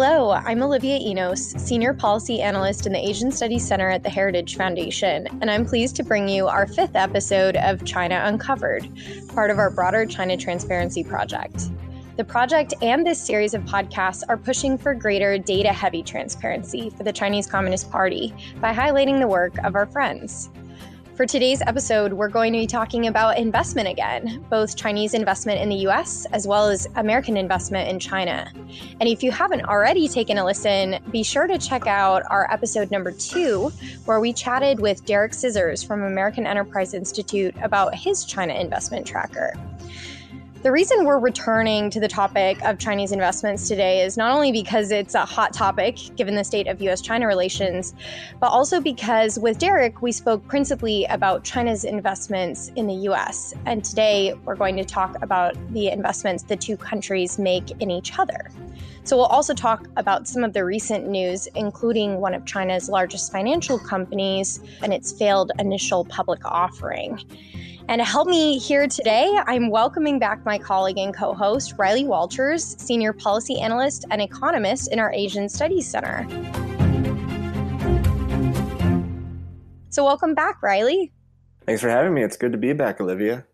Hello, I'm Olivia Enos, Senior Policy Analyst in the Asian Studies Center at the Heritage Foundation, and I'm pleased to bring you our fifth episode of China Uncovered, part of our broader China Transparency Project. The project and this series of podcasts are pushing for greater data heavy transparency for the Chinese Communist Party by highlighting the work of our friends. For today's episode, we're going to be talking about investment again, both Chinese investment in the US as well as American investment in China. And if you haven't already taken a listen, be sure to check out our episode number two, where we chatted with Derek Scissors from American Enterprise Institute about his China investment tracker. The reason we're returning to the topic of Chinese investments today is not only because it's a hot topic given the state of US China relations, but also because with Derek, we spoke principally about China's investments in the US. And today, we're going to talk about the investments the two countries make in each other. So, we'll also talk about some of the recent news, including one of China's largest financial companies and its failed initial public offering. And to help me here today, I'm welcoming back my colleague and co host, Riley Walters, Senior Policy Analyst and Economist in our Asian Studies Center. So, welcome back, Riley. Thanks for having me. It's good to be back, Olivia.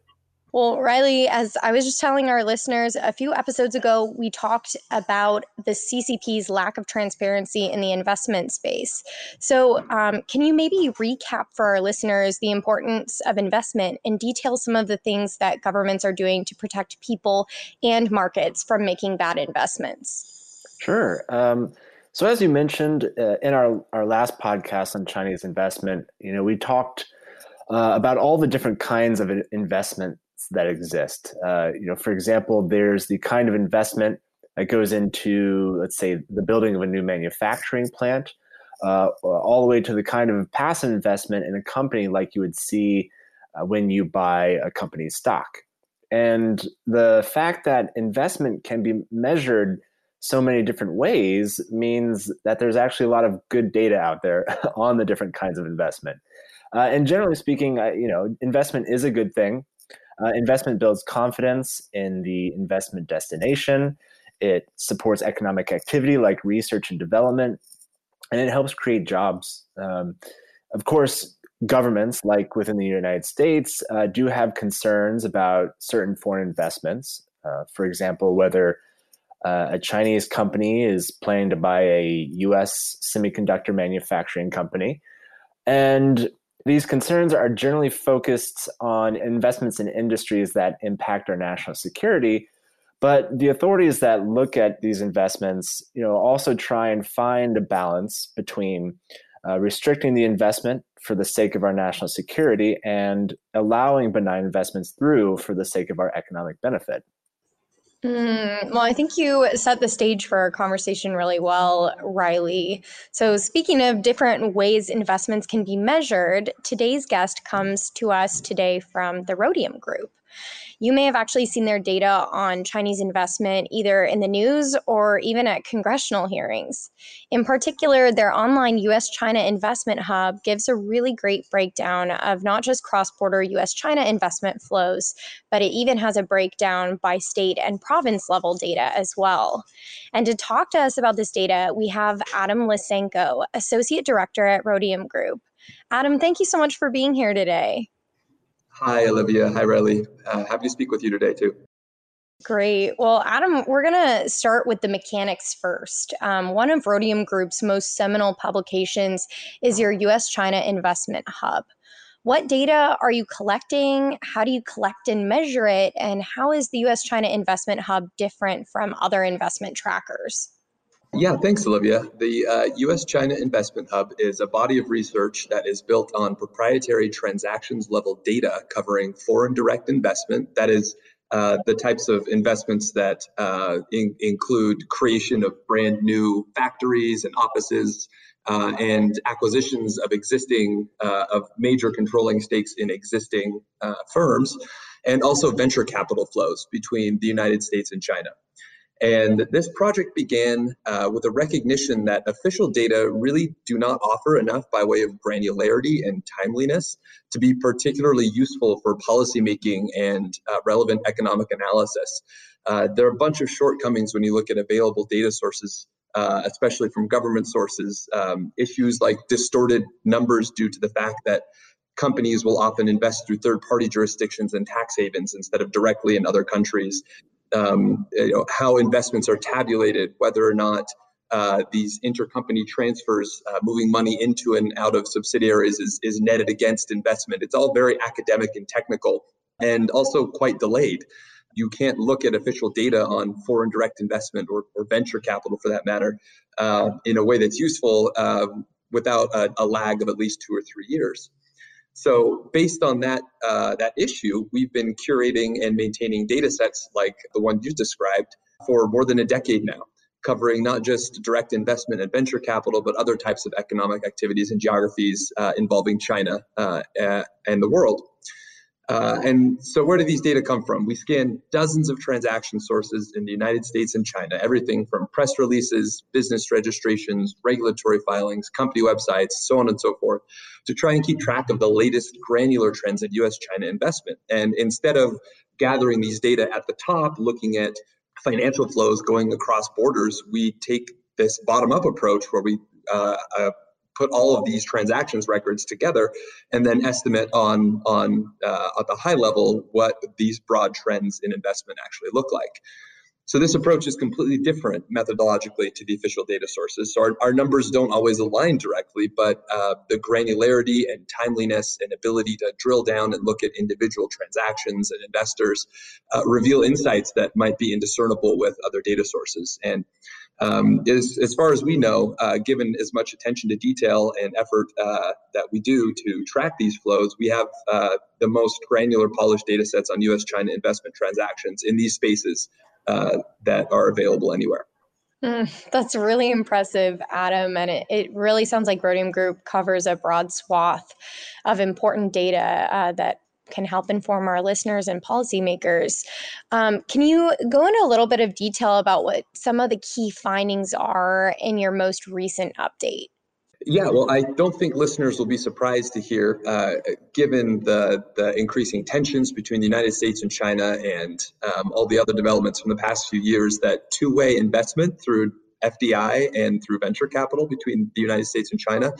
Well, Riley, as I was just telling our listeners a few episodes ago, we talked about the CCP's lack of transparency in the investment space. So, um, can you maybe recap for our listeners the importance of investment and detail some of the things that governments are doing to protect people and markets from making bad investments? Sure. Um, so, as you mentioned uh, in our, our last podcast on Chinese investment, you know, we talked uh, about all the different kinds of investment that exist. Uh, you know, for example, there's the kind of investment that goes into, let's say, the building of a new manufacturing plant, uh, all the way to the kind of passive investment in a company like you would see uh, when you buy a company's stock. And the fact that investment can be measured so many different ways means that there's actually a lot of good data out there on the different kinds of investment. Uh, and generally speaking, you know, investment is a good thing. Uh, investment builds confidence in the investment destination. It supports economic activity like research and development, and it helps create jobs. Um, of course, governments, like within the United States, uh, do have concerns about certain foreign investments. Uh, for example, whether uh, a Chinese company is planning to buy a US semiconductor manufacturing company. And these concerns are generally focused on investments in industries that impact our national security. But the authorities that look at these investments, you know, also try and find a balance between uh, restricting the investment for the sake of our national security and allowing benign investments through for the sake of our economic benefit. Mm, well, I think you set the stage for our conversation really well, Riley. So, speaking of different ways investments can be measured, today's guest comes to us today from the Rhodium Group you may have actually seen their data on Chinese investment either in the news or even at congressional hearings. In particular, their online US China Investment Hub gives a really great breakdown of not just cross border US China investment flows, but it even has a breakdown by state and province level data as well. And to talk to us about this data, we have Adam Lysenko, Associate Director at Rhodium Group. Adam, thank you so much for being here today. Hi, Olivia. Hi, Riley. Uh, happy to speak with you today, too. Great. Well, Adam, we're going to start with the mechanics first. Um, one of Rhodium Group's most seminal publications is your US China Investment Hub. What data are you collecting? How do you collect and measure it? And how is the US China Investment Hub different from other investment trackers? Yeah, thanks, Olivia. The uh, US China Investment Hub is a body of research that is built on proprietary transactions level data covering foreign direct investment. That is, uh, the types of investments that uh, in, include creation of brand new factories and offices uh, and acquisitions of existing, uh, of major controlling stakes in existing uh, firms, and also venture capital flows between the United States and China. And this project began uh, with a recognition that official data really do not offer enough by way of granularity and timeliness to be particularly useful for policymaking and uh, relevant economic analysis. Uh, there are a bunch of shortcomings when you look at available data sources uh, especially from government sources. Um, issues like distorted numbers due to the fact that companies will often invest through third party jurisdictions and tax havens instead of directly in other countries. Um, you know, how investments are tabulated, whether or not uh, these intercompany transfers, uh, moving money into and out of subsidiaries, is, is netted against investment. It's all very academic and technical and also quite delayed. You can't look at official data on foreign direct investment or, or venture capital for that matter uh, in a way that's useful uh, without a, a lag of at least two or three years. So based on that uh, that issue, we've been curating and maintaining data sets like the one you described for more than a decade now, covering not just direct investment and venture capital, but other types of economic activities and geographies uh, involving China uh, and the world. Uh, and so, where do these data come from? We scan dozens of transaction sources in the United States and China, everything from press releases, business registrations, regulatory filings, company websites, so on and so forth, to try and keep track of the latest granular trends in US China investment. And instead of gathering these data at the top, looking at financial flows going across borders, we take this bottom up approach where we uh, uh, put all of these transactions records together and then estimate on on uh, at the high level what these broad trends in investment actually look like so this approach is completely different methodologically to the official data sources. So our, our numbers don't always align directly but uh, the granularity and timeliness and ability to drill down and look at individual transactions and investors uh, reveal insights that might be indiscernible with other data sources. And um, is, as far as we know, uh, given as much attention to detail and effort uh, that we do to track these flows, we have uh, the most granular polished data sets on US China investment transactions in these spaces uh, that are available anywhere. Mm, that's really impressive, Adam. And it, it really sounds like Rhodium Group covers a broad swath of important data uh, that can help inform our listeners and policymakers. Um, can you go into a little bit of detail about what some of the key findings are in your most recent update? Yeah, well, I don't think listeners will be surprised to hear, uh, given the, the increasing tensions between the United States and China and um, all the other developments from the past few years, that two way investment through FDI and through venture capital between the United States and China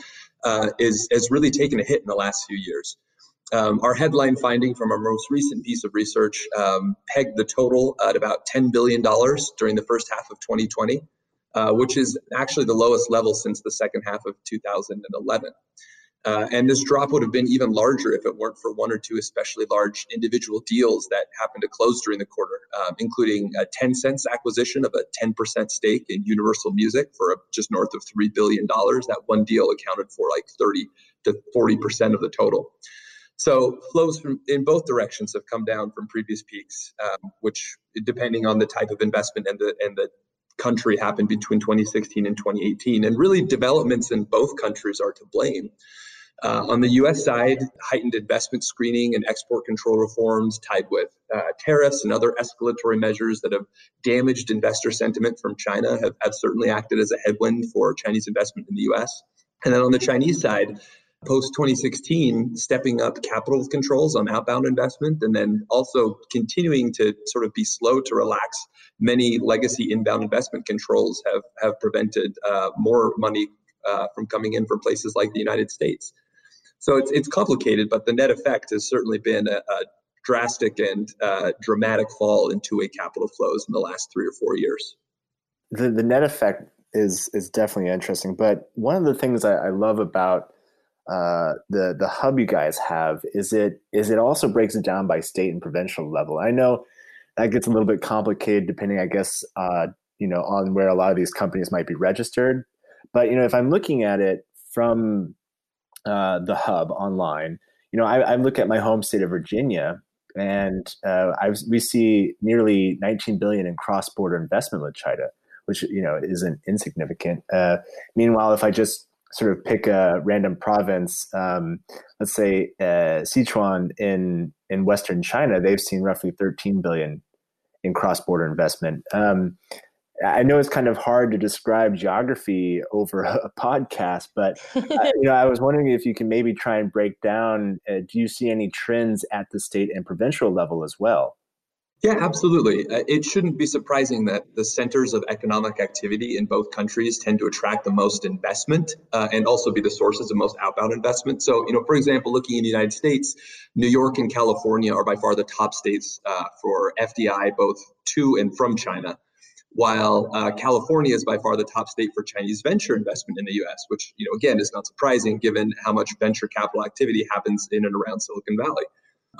uh, is has really taken a hit in the last few years. Um, our headline finding from our most recent piece of research um, pegged the total at about $10 billion during the first half of 2020, uh, which is actually the lowest level since the second half of 2011. Uh, and this drop would have been even larger if it weren't for one or two especially large individual deals that happened to close during the quarter, um, including a Tencent acquisition of a 10% stake in Universal Music for just north of $3 billion. That one deal accounted for like 30 to 40% of the total. So flows from in both directions have come down from previous peaks, um, which depending on the type of investment and the and the country happened between 2016 and 2018. And really, developments in both countries are to blame. Uh, on the U.S. side, heightened investment screening and export control reforms tied with uh, tariffs and other escalatory measures that have damaged investor sentiment from China have, have certainly acted as a headwind for Chinese investment in the U.S. And then on the Chinese side, post 2016 stepping up capital controls on outbound investment and then also continuing to sort of be slow to relax. Many legacy inbound investment controls have have prevented uh, more money uh, from coming in from places like the United States. So it's, it's complicated but the net effect has certainly been a, a drastic and uh, dramatic fall in two-way capital flows in the last three or four years. The, the net effect is is definitely interesting but one of the things I, I love about uh, the the hub you guys have is it is it also breaks it down by state and provincial level. I know that gets a little bit complicated depending, I guess, uh, you know, on where a lot of these companies might be registered. But you know, if I'm looking at it from uh, the hub online, you know, I, I, look at my home state of Virginia, and uh, we see nearly 19 billion in cross-border investment with China, which you know isn't insignificant. Uh, meanwhile, if I just sort of pick a random province, um, let's say uh, Sichuan in in Western China, they've seen roughly 13 billion in cross-border investment. Um, I know it's kind of hard to describe geography over a podcast, but uh, you know, I was wondering if you can maybe try and break down. Uh, do you see any trends at the state and provincial level as well? Yeah, absolutely. Uh, it shouldn't be surprising that the centers of economic activity in both countries tend to attract the most investment uh, and also be the sources of most outbound investment. So, you know, for example, looking in the United States, New York and California are by far the top states uh, for FDI, both to and from China. While uh, California is by far the top state for Chinese venture investment in the U.S., which you know again is not surprising given how much venture capital activity happens in and around Silicon Valley.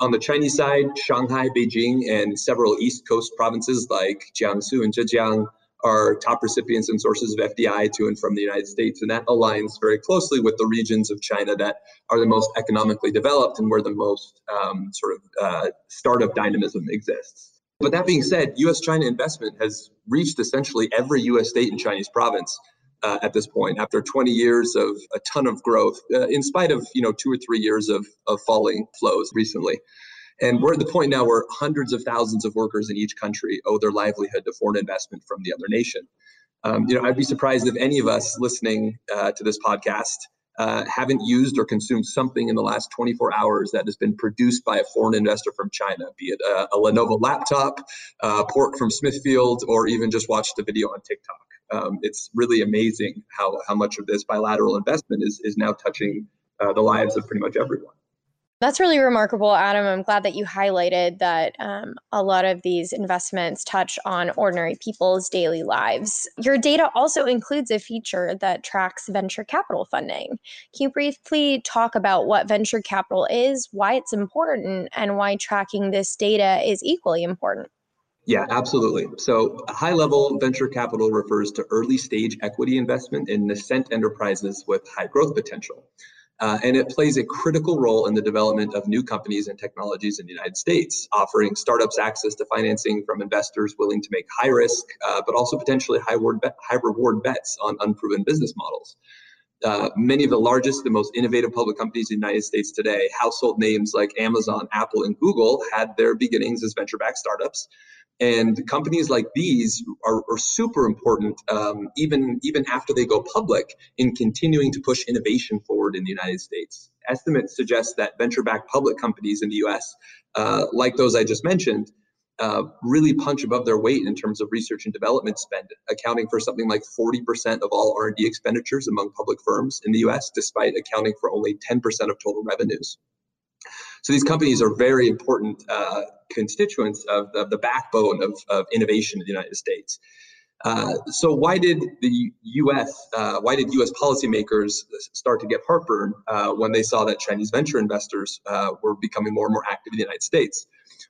On the Chinese side, Shanghai, Beijing, and several East Coast provinces like Jiangsu and Zhejiang are top recipients and sources of FDI to and from the United States. And that aligns very closely with the regions of China that are the most economically developed and where the most um, sort of uh, startup dynamism exists. But that being said, US China investment has reached essentially every US state and Chinese province uh, at this point after 20 years of a ton of growth, uh, in spite of you know two or three years of, of falling flows recently. And we're at the point now where hundreds of thousands of workers in each country owe their livelihood to foreign investment from the other nation. Um, you know, I'd be surprised if any of us listening uh, to this podcast uh, haven't used or consumed something in the last 24 hours that has been produced by a foreign investor from China, be it a, a Lenovo laptop, pork from Smithfield, or even just watched a video on TikTok um, it's really amazing how, how much of this bilateral investment is, is now touching uh, the lives of pretty much everyone. That's really remarkable, Adam. I'm glad that you highlighted that um, a lot of these investments touch on ordinary people's daily lives. Your data also includes a feature that tracks venture capital funding. Can you briefly talk about what venture capital is, why it's important, and why tracking this data is equally important? Yeah, absolutely. So, high level venture capital refers to early stage equity investment in nascent enterprises with high growth potential. Uh, and it plays a critical role in the development of new companies and technologies in the United States, offering startups access to financing from investors willing to make high risk, uh, but also potentially high reward, high reward bets on unproven business models. Uh, many of the largest and most innovative public companies in the United States today, household names like Amazon, Apple, and Google, had their beginnings as venture backed startups. And companies like these are, are super important, um, even even after they go public, in continuing to push innovation forward in the United States. Estimates suggest that venture-backed public companies in the U.S., uh, like those I just mentioned, uh, really punch above their weight in terms of research and development spend, accounting for something like 40% of all R&D expenditures among public firms in the U.S., despite accounting for only 10% of total revenues. So these companies are very important uh, constituents of, of, the backbone of, of, innovation in the United States. Uh, so why did the U.S. Uh, why did U.S. policymakers start to get heartburn uh, when they saw that Chinese venture investors uh, were becoming more and more active in the United States?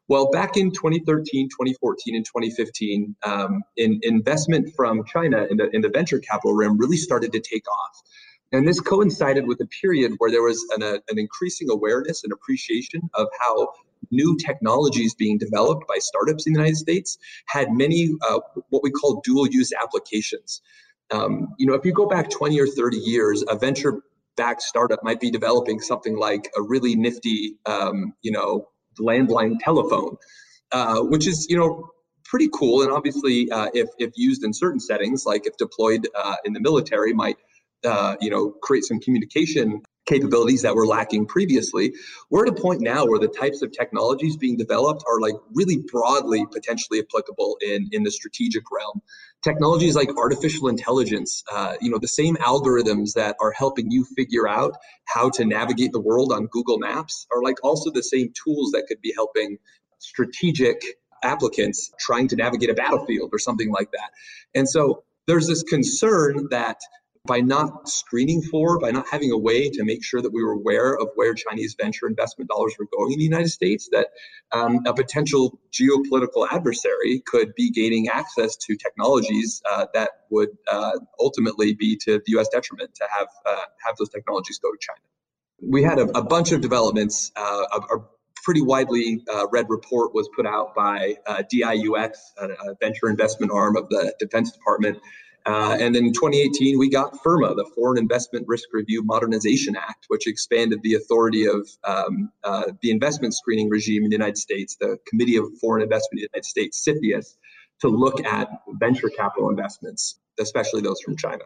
Well, back in 2013, 2014, and 2015, um, in, investment from China in the, in the venture capital realm really started to take off. And this coincided with a period where there was an, a, an increasing awareness and appreciation of how new technologies being developed by startups in the United States had many uh, what we call dual use applications. Um, you know, if you go back 20 or 30 years, a venture backed startup might be developing something like a really nifty, um, you know, landline telephone, uh, which is, you know, pretty cool. And obviously, uh, if, if used in certain settings, like if deployed uh, in the military, might uh, you know, create some communication capabilities that were lacking previously. We're at a point now where the types of technologies being developed are like really broadly potentially applicable in, in the strategic realm. Technologies like artificial intelligence, uh, you know, the same algorithms that are helping you figure out how to navigate the world on Google Maps are like also the same tools that could be helping strategic applicants trying to navigate a battlefield or something like that. And so there's this concern that by not screening for, by not having a way to make sure that we were aware of where Chinese venture investment dollars were going in the United States, that um, a potential geopolitical adversary could be gaining access to technologies uh, that would uh, ultimately be to the U.S. detriment to have uh, have those technologies go to China. We had a, a bunch of developments. Uh, a, a, pretty widely uh, read report was put out by uh, DIUX, a, a venture investment arm of the Defense Department, uh, and in 2018, we got FIRRMA, the Foreign Investment Risk Review Modernization Act, which expanded the authority of um, uh, the investment screening regime in the United States, the Committee of Foreign Investment in the United States, CFIUS, to look at venture capital investments, especially those from China.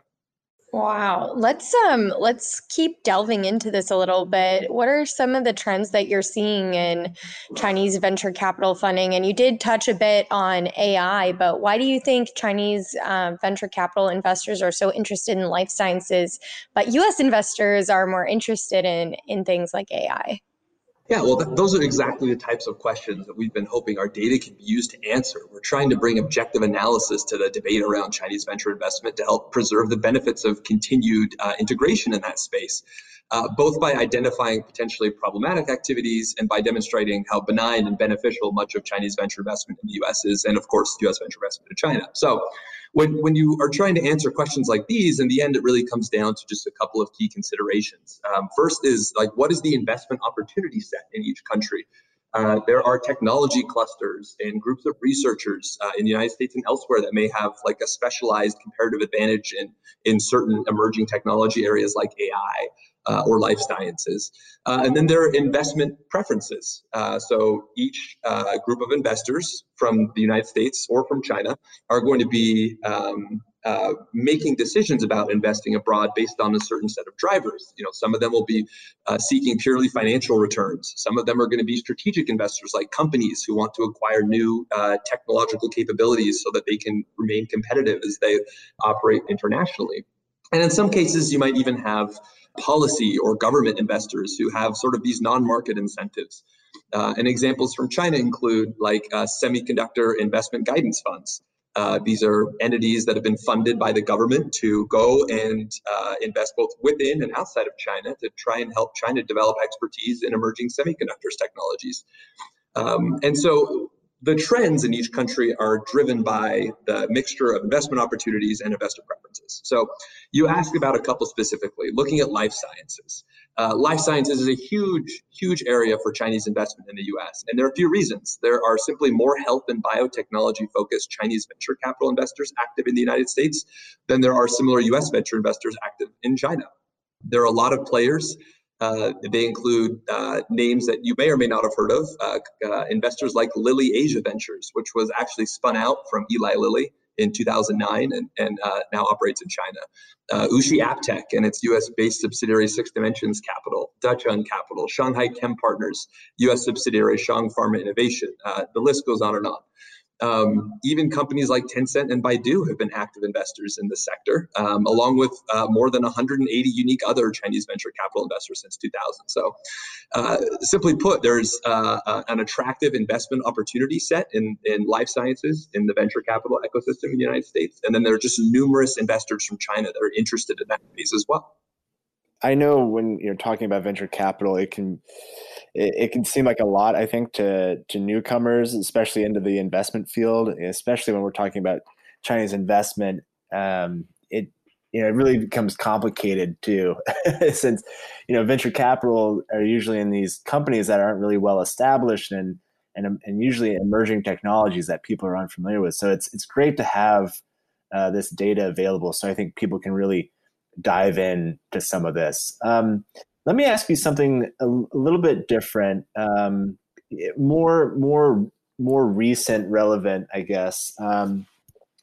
Wow. Let's um let's keep delving into this a little bit. What are some of the trends that you're seeing in Chinese venture capital funding? And you did touch a bit on AI, but why do you think Chinese uh, venture capital investors are so interested in life sciences, but U.S. investors are more interested in in things like AI? Yeah, well, th- those are exactly the types of questions that we've been hoping our data can be used to answer. We're trying to bring objective analysis to the debate around Chinese venture investment to help preserve the benefits of continued uh, integration in that space, uh, both by identifying potentially problematic activities and by demonstrating how benign and beneficial much of Chinese venture investment in the US is, and of course, US venture investment in China. So, when, when you are trying to answer questions like these, in the end, it really comes down to just a couple of key considerations. Um, first is like, what is the investment opportunity set in each country? Uh, there are technology clusters and groups of researchers uh, in the United States and elsewhere that may have like a specialized comparative advantage in, in certain emerging technology areas like AI uh, or life sciences. Uh, and then there are investment preferences. Uh, so each uh, group of investors from the United States or from China are going to be um, uh, making decisions about investing abroad based on a certain set of drivers. You know, some of them will be uh, seeking purely financial returns. Some of them are going to be strategic investors, like companies who want to acquire new uh, technological capabilities so that they can remain competitive as they operate internationally. And in some cases, you might even have policy or government investors who have sort of these non-market incentives. Uh, and examples from China include like uh, semiconductor investment guidance funds. Uh, these are entities that have been funded by the government to go and uh, invest both within and outside of China to try and help China develop expertise in emerging semiconductors technologies. Um, and so the trends in each country are driven by the mixture of investment opportunities and investor preferences. So you ask about a couple specifically, looking at life sciences. Uh, life sciences is a huge, huge area for Chinese investment in the US. And there are a few reasons. There are simply more health and biotechnology focused Chinese venture capital investors active in the United States than there are similar US venture investors active in China. There are a lot of players uh, they include uh, names that you may or may not have heard of, uh, uh, investors like Lilly Asia Ventures, which was actually spun out from Eli Lilly in 2009 and, and uh, now operates in China. Uh, Wuxi AppTec and its US based subsidiary Six Dimensions Capital, Dutch Decheng Capital, Shanghai Chem Partners, US subsidiary Shang Pharma Innovation. the list goes on and on. Um, even companies like Tencent and Baidu have been active investors in the sector, um, along with uh, more than 180 unique other Chinese venture capital investors since 2000. So, uh, simply put, there's uh, uh, an attractive investment opportunity set in, in life sciences in the venture capital ecosystem in the United States. And then there are just numerous investors from China that are interested in that space as well. I know when you're talking about venture capital, it can it, it, can seem like a lot, I think, to to newcomers, especially into the investment field, especially when we're talking about Chinese investment. Um, it you know it really becomes complicated too, since you know venture capital are usually in these companies that aren't really well established and and and usually emerging technologies that people are unfamiliar with. So it's it's great to have uh, this data available, so I think people can really dive in to some of this. Um, let me ask you something a, a little bit different, um, more more more recent, relevant, I guess. Um,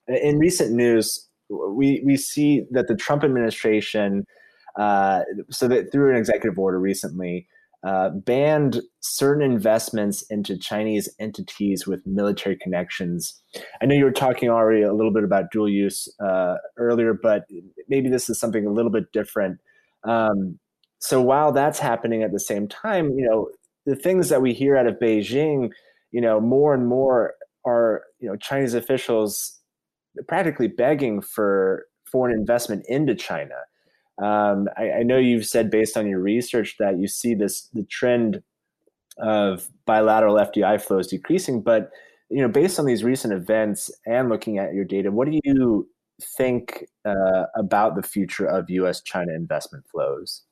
in recent news, we we see that the Trump administration, uh, so that through an executive order recently, uh, banned certain investments into Chinese entities with military connections. I know you were talking already a little bit about dual use uh, earlier, but maybe this is something a little bit different. Um, so while that's happening at the same time, you know, the things that we hear out of Beijing, you know, more and more are, you know, Chinese officials practically begging for foreign investment into China. Um, I, I, know you've said based on your research that you see this the trend of bilateral FDI flows decreasing, but you know, based on these recent events and looking at your data, what do you think uh, about the future of U.S.-China investment flows?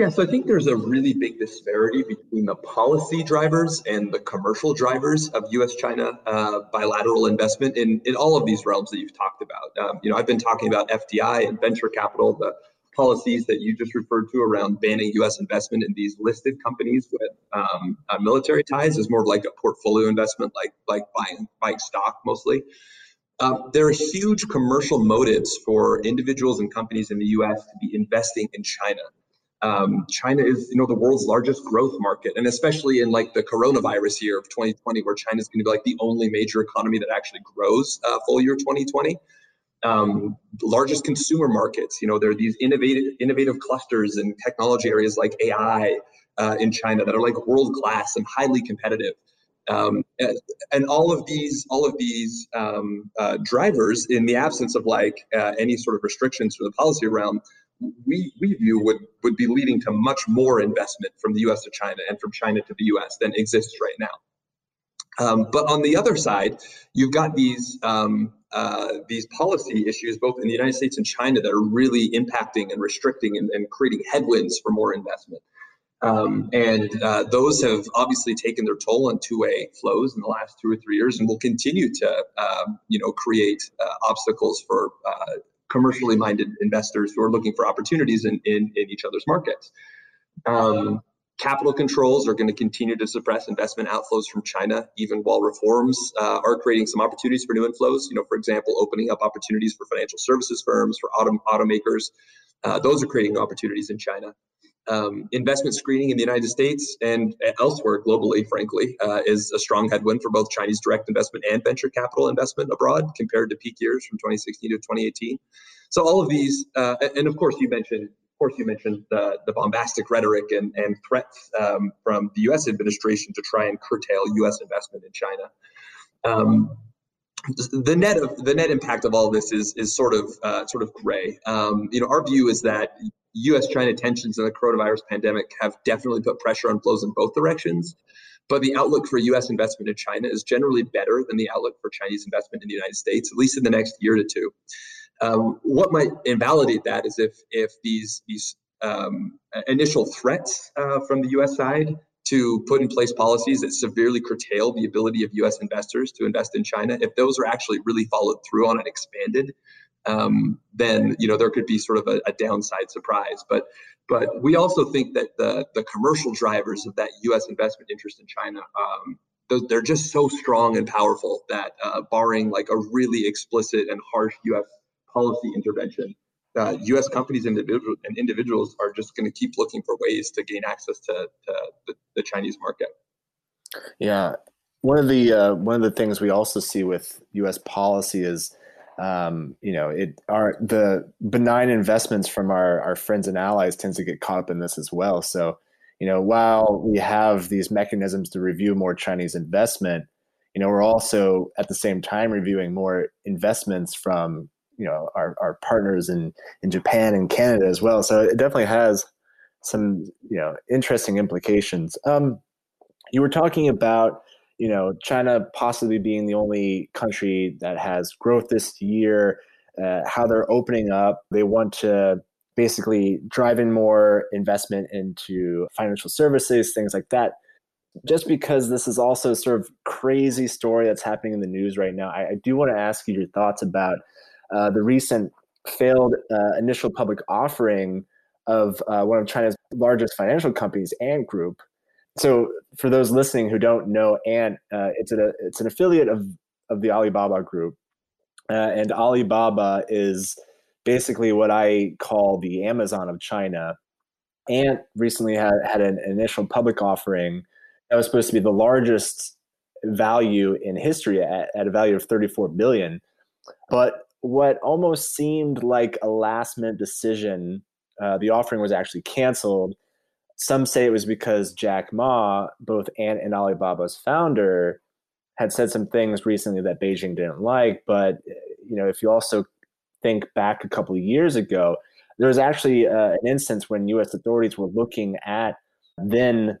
Yeah, so I think there's a really big disparity between the policy drivers and the commercial drivers of U.S.-China uh, bilateral investment in, in all of these realms that you've talked about. Um, you know, I've been talking about FDI and venture capital, the policies that you just referred to around banning U.S. investment in these listed companies with um, uh, military ties is more like a portfolio investment, like like buying buying stock mostly. Um, there are huge commercial motives for individuals and companies in the U.S. to be investing in China. Um, China is, you know, the world's largest growth market, and especially in like the coronavirus year of 2020, where China is going to be like the only major economy that actually grows uh, full year 2020. Um, largest consumer markets, you know, there are these innovative innovative clusters and technology areas like AI uh, in China that are like world class and highly competitive. Um, and all of these, all of these um, uh, drivers, in the absence of like uh, any sort of restrictions for the policy realm, we we view would would be leading to much more investment from the U.S. to China and from China to the U.S. than exists right now. Um, but on the other side, you've got these um, uh, these policy issues both in the United States and China that are really impacting and restricting and, and creating headwinds for more investment. Um, and uh, those have obviously taken their toll on two-way flows in the last two or three years, and will continue to, um, you know, create uh, obstacles for uh, commercially minded investors who are looking for opportunities in in, in each other's markets. Um, capital controls are going to continue to suppress investment outflows from China, even while reforms uh, are creating some opportunities for new inflows. You know, for example, opening up opportunities for financial services firms, for auto automakers. Uh, those are creating opportunities in China um, investment screening in the United States and elsewhere globally, frankly, uh, is a strong headwind for both Chinese direct investment and venture capital investment abroad compared to peak years from 2016 to 2018. So all of these, uh, and of course, you mentioned, of course, you mentioned the, the bombastic rhetoric and, and threats um, from the U.S. administration to try and curtail U.S. investment in China. Um, the net of the net impact of all this is is sort of uh, sort of gray. Um, you know, our view is that U.S.-China tensions and the coronavirus pandemic have definitely put pressure on flows in both directions. But the outlook for U.S. investment in China is generally better than the outlook for Chinese investment in the United States, at least in the next year to two. Um, what might invalidate that is if if these these um, initial threats uh, from the U.S. side to put in place policies that severely curtail the ability of U.S. investors to invest in China, if those are actually really followed through on and expanded, um, then you know there could be sort of a, a, downside surprise. But but we also think that the the commercial drivers of that U.S. investment interest in China. Um, they're just so strong and powerful that, uh, barring like a really explicit and harsh U.S. policy intervention, uh, U.S. companies and, individual, and individuals are just going to keep looking for ways to gain access to, to the, the, Chinese market. Yeah, one of the uh, one of the things we also see with U.S. policy is um, you know, it our the benign investments from our our friends and allies tends to get caught up in this as well. So, you know, while we have these mechanisms to review more Chinese investment, you know, we're also at the same time reviewing more investments from you know our, our partners in in Japan and Canada as well. So it definitely has some you know interesting implications. Um, you were talking about you know, China possibly being the only country that has growth this year, uh, how they're opening up. They want to basically drive in more investment into financial services, things like that. Just because this is also sort of crazy story that's happening in the news right now, I, I do want to ask you your thoughts about uh, the recent failed uh, initial public offering of uh, one of China's largest financial companies, Ant Group, so for those listening who don't know Ant, uh, it's a it's an affiliate of of the Alibaba Group, uh, and Alibaba is basically what I call the Amazon of China. Ant recently had had an initial public offering that was supposed to be the largest value in history at, at a value of 34 billion, but what almost seemed like a last minute decision, uh, the offering was actually canceled some say it was because Jack Ma, both Ant and Alibaba's founder, had said some things recently that Beijing didn't like. But you know, if you also think back a couple of years ago, there was actually uh, an instance when U.S. authorities were looking at then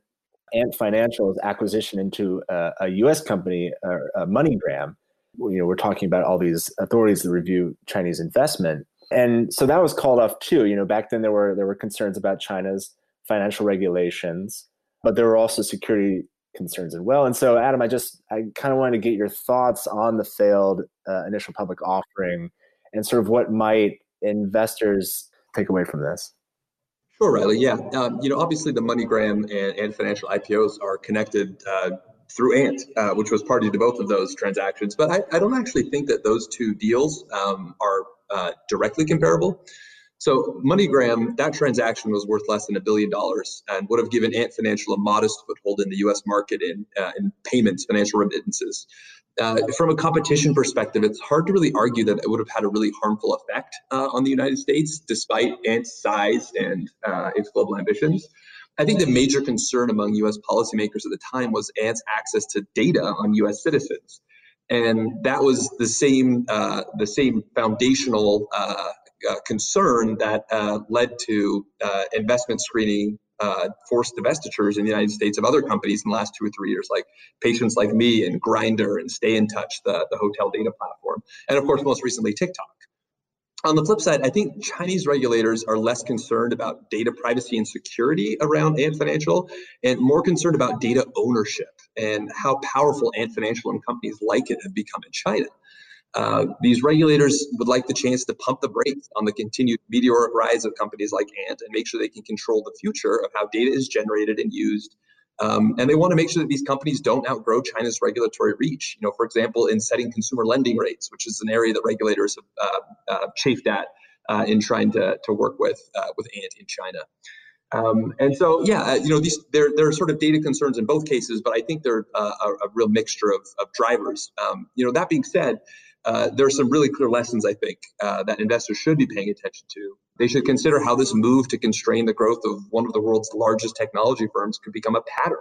Ant Financial's acquisition into a, a U.S. company, uh, MoneyGram. You know, we're talking about all these authorities that review Chinese investment, and so that was called off too. You know, back then there were there were concerns about China's financial regulations, but there were also security concerns as well. And so, Adam, I just I kind of wanted to get your thoughts on the failed uh, initial public offering and sort of what might investors take away from this. Sure, Riley. Yeah, um, you know, obviously the MoneyGram and, and financial IPOs are connected uh, through Ant, uh, which was party to both of those transactions. But I, I don't actually think that those two deals um, are uh, directly comparable. So MoneyGram, that transaction was worth less than a billion dollars and would have given Ant Financial a modest foothold in the U.S. market in, uh, in payments, financial remittances. Uh, from a competition perspective, it's hard to really argue that it would have had a really harmful effect uh, on the United States, despite Ant's size and uh, its global ambitions. I think the major concern among U.S. policymakers at the time was Ant's access to data on U.S. citizens, and that was the same uh, the same foundational uh, uh, concern that uh, led to uh, investment screening uh, forced divestitures in the United States of other companies in the last two or three years, like Patients Like Me and Grindr and StayNTouch, the, the hotel data platform, and of course, most recently, TikTok. On the flip side, I think Chinese regulators are less concerned about data privacy and security around Ant Financial and more concerned about data ownership and how powerful Ant Financial and companies like it have become in China. Uh, these regulators would like the chance to pump the brakes on the continued meteoric rise of companies like Ant and make sure they can control the future of how data is generated and used. Um, and they want to make sure that these companies don't outgrow China's regulatory reach. You know, for example, in setting consumer lending rates, which is an area that regulators have uh, uh, chafed at uh, in trying to, to work with uh, with Ant in China. Um, and so, yeah, you know, these there there are sort of data concerns in both cases, but I think they're a, a real mixture of, of drivers. Um, you know, that being said, uh, there are some really clear lessons I think uh, that investors should be paying attention to. They should consider how this move to constrain the growth of one of the world's largest technology firms could become a pattern,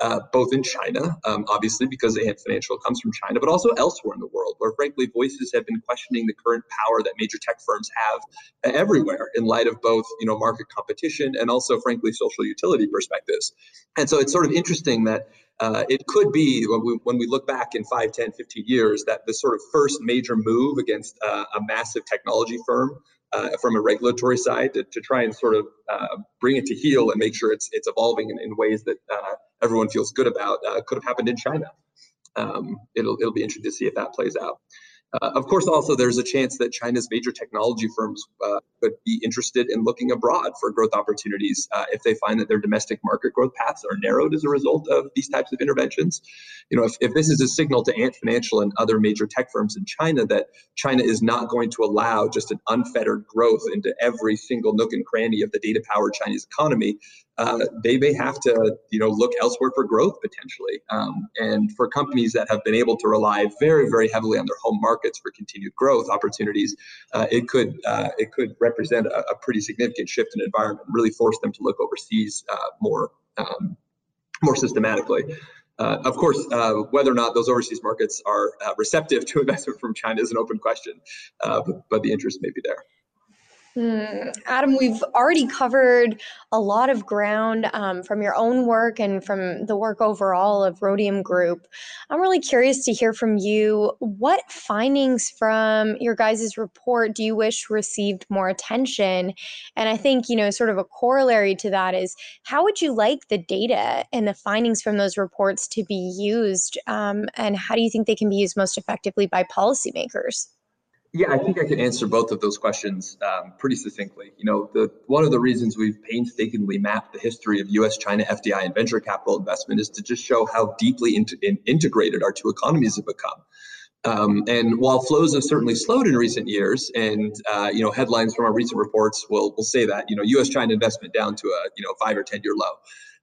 uh, both in China, um, obviously because Ant Financial comes from China, but also elsewhere in the world, where frankly voices have been questioning the current power that major tech firms have everywhere in light of both you know market competition and also frankly social utility perspectives. And so it's sort of interesting that uh, it could be when we, when we look back in 5, 10, 15 years that the sort of first major move against uh, a massive technology firm uh, from a regulatory side to, to try and sort of uh, bring it to heel and make sure it's, it's evolving in, in ways that uh, everyone feels good about uh, could have happened in China. Um, it'll, it'll be interesting to see if that plays out. Uh, of course, also there's a chance that China's major technology firms uh, could be interested in looking abroad for growth opportunities uh, if they find that their domestic market growth paths are narrowed as a result of these types of interventions. You know, if, if this is a signal to Ant Financial and other major tech firms in China that China is not going to allow just an unfettered growth into every single nook and cranny of the data-powered Chinese economy, uh, they may have to, you know, look elsewhere for growth potentially. Um, and for companies that have been able to rely very, very heavily on their home markets for continued growth opportunities, uh, it could uh, it could represent a, a, pretty significant shift in environment, really force them to look overseas uh, more um, more systematically. Uh, of course, uh, whether or not those overseas markets are receptive to investment from China is an open question, but, but the interest may be there. Hmm. Adam, we've already covered a lot of ground um, from your own work and from the work overall of Rhodium Group. I'm really curious to hear from you. What findings from your guys' report do you wish received more attention? And I think, you know, sort of a corollary to that is how would you like the data and the findings from those reports to be used? Um, and how do you think they can be used most effectively by policymakers? Yeah, I think I can answer both of those questions um, pretty succinctly. You know, the one of the reasons we've painstakingly mapped the history of U.S., China, FDI, and venture capital investment is to just show how deeply in, integrated our two economies have become. Um, and while flows have certainly slowed in recent years, and uh, you know headlines from our recent reports will will say that you know U.S.-China investment down to a you know five or ten year low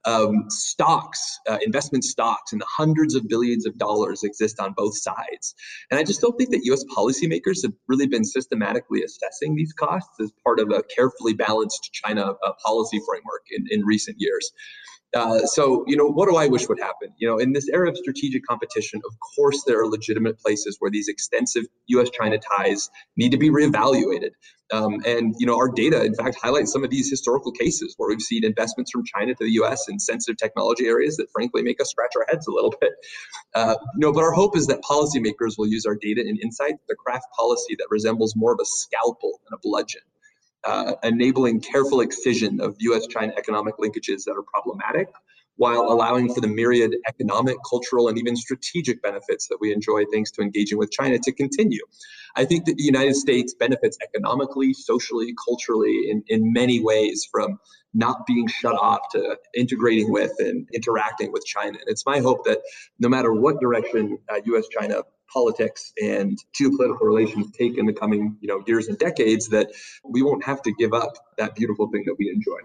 um, stocks, uh, investment stocks, and the hundreds of billions of dollars exist on both sides. And I just don't think that US policymakers have really been systematically assessing these costs as part of a carefully balanced China uh, policy framework in, in recent years. Uh, so, you know, what do I wish would happen? You know, in this era of strategic competition, of course, there are legitimate places where these extensive U.S. China ties need to be reevaluated. Um, and, you know, our data, in fact, highlights some of these historical cases where we've seen investments from China to the U.S. in sensitive technology areas that, frankly, make us scratch our heads a little bit. Uh, you know, but our hope is that policymakers will use our data and insight to craft policy that resembles more of a scalpel than a bludgeon uh, enabling careful excision of US China economic linkages that are problematic while allowing for the myriad economic, cultural, and even strategic benefits that we enjoy thanks to engaging with China to continue. I think that the United States benefits economically, socially, culturally in, in many ways from not being shut off to integrating with and interacting with China. And it's my hope that no matter what direction uh, US China politics and geopolitical relations take in the coming you know years and decades that we won't have to give up that beautiful thing that we enjoy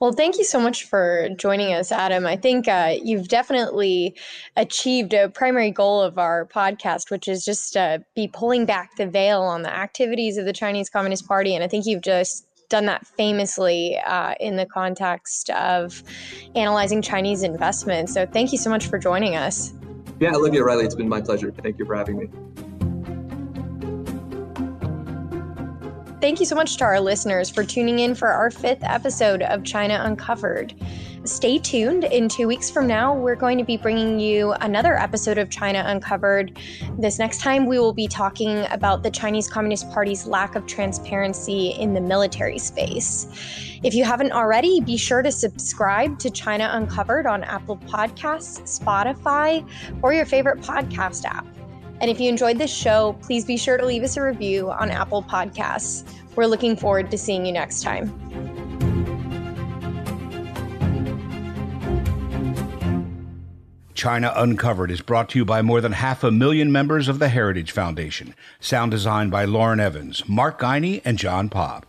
well, thank you so much for joining us, Adam. I think uh, you've definitely achieved a primary goal of our podcast, which is just uh, be pulling back the veil on the activities of the Chinese Communist Party. And I think you've just done that famously uh, in the context of analyzing Chinese investments. So thank you so much for joining us. Yeah, Olivia Riley, it's been my pleasure. Thank you for having me. Thank you so much to our listeners for tuning in for our fifth episode of China Uncovered. Stay tuned. In two weeks from now, we're going to be bringing you another episode of China Uncovered. This next time, we will be talking about the Chinese Communist Party's lack of transparency in the military space. If you haven't already, be sure to subscribe to China Uncovered on Apple Podcasts, Spotify, or your favorite podcast app. And if you enjoyed this show, please be sure to leave us a review on Apple Podcasts. We're looking forward to seeing you next time. China Uncovered is brought to you by more than half a million members of the Heritage Foundation. Sound design by Lauren Evans, Mark Geiney, and John Popp.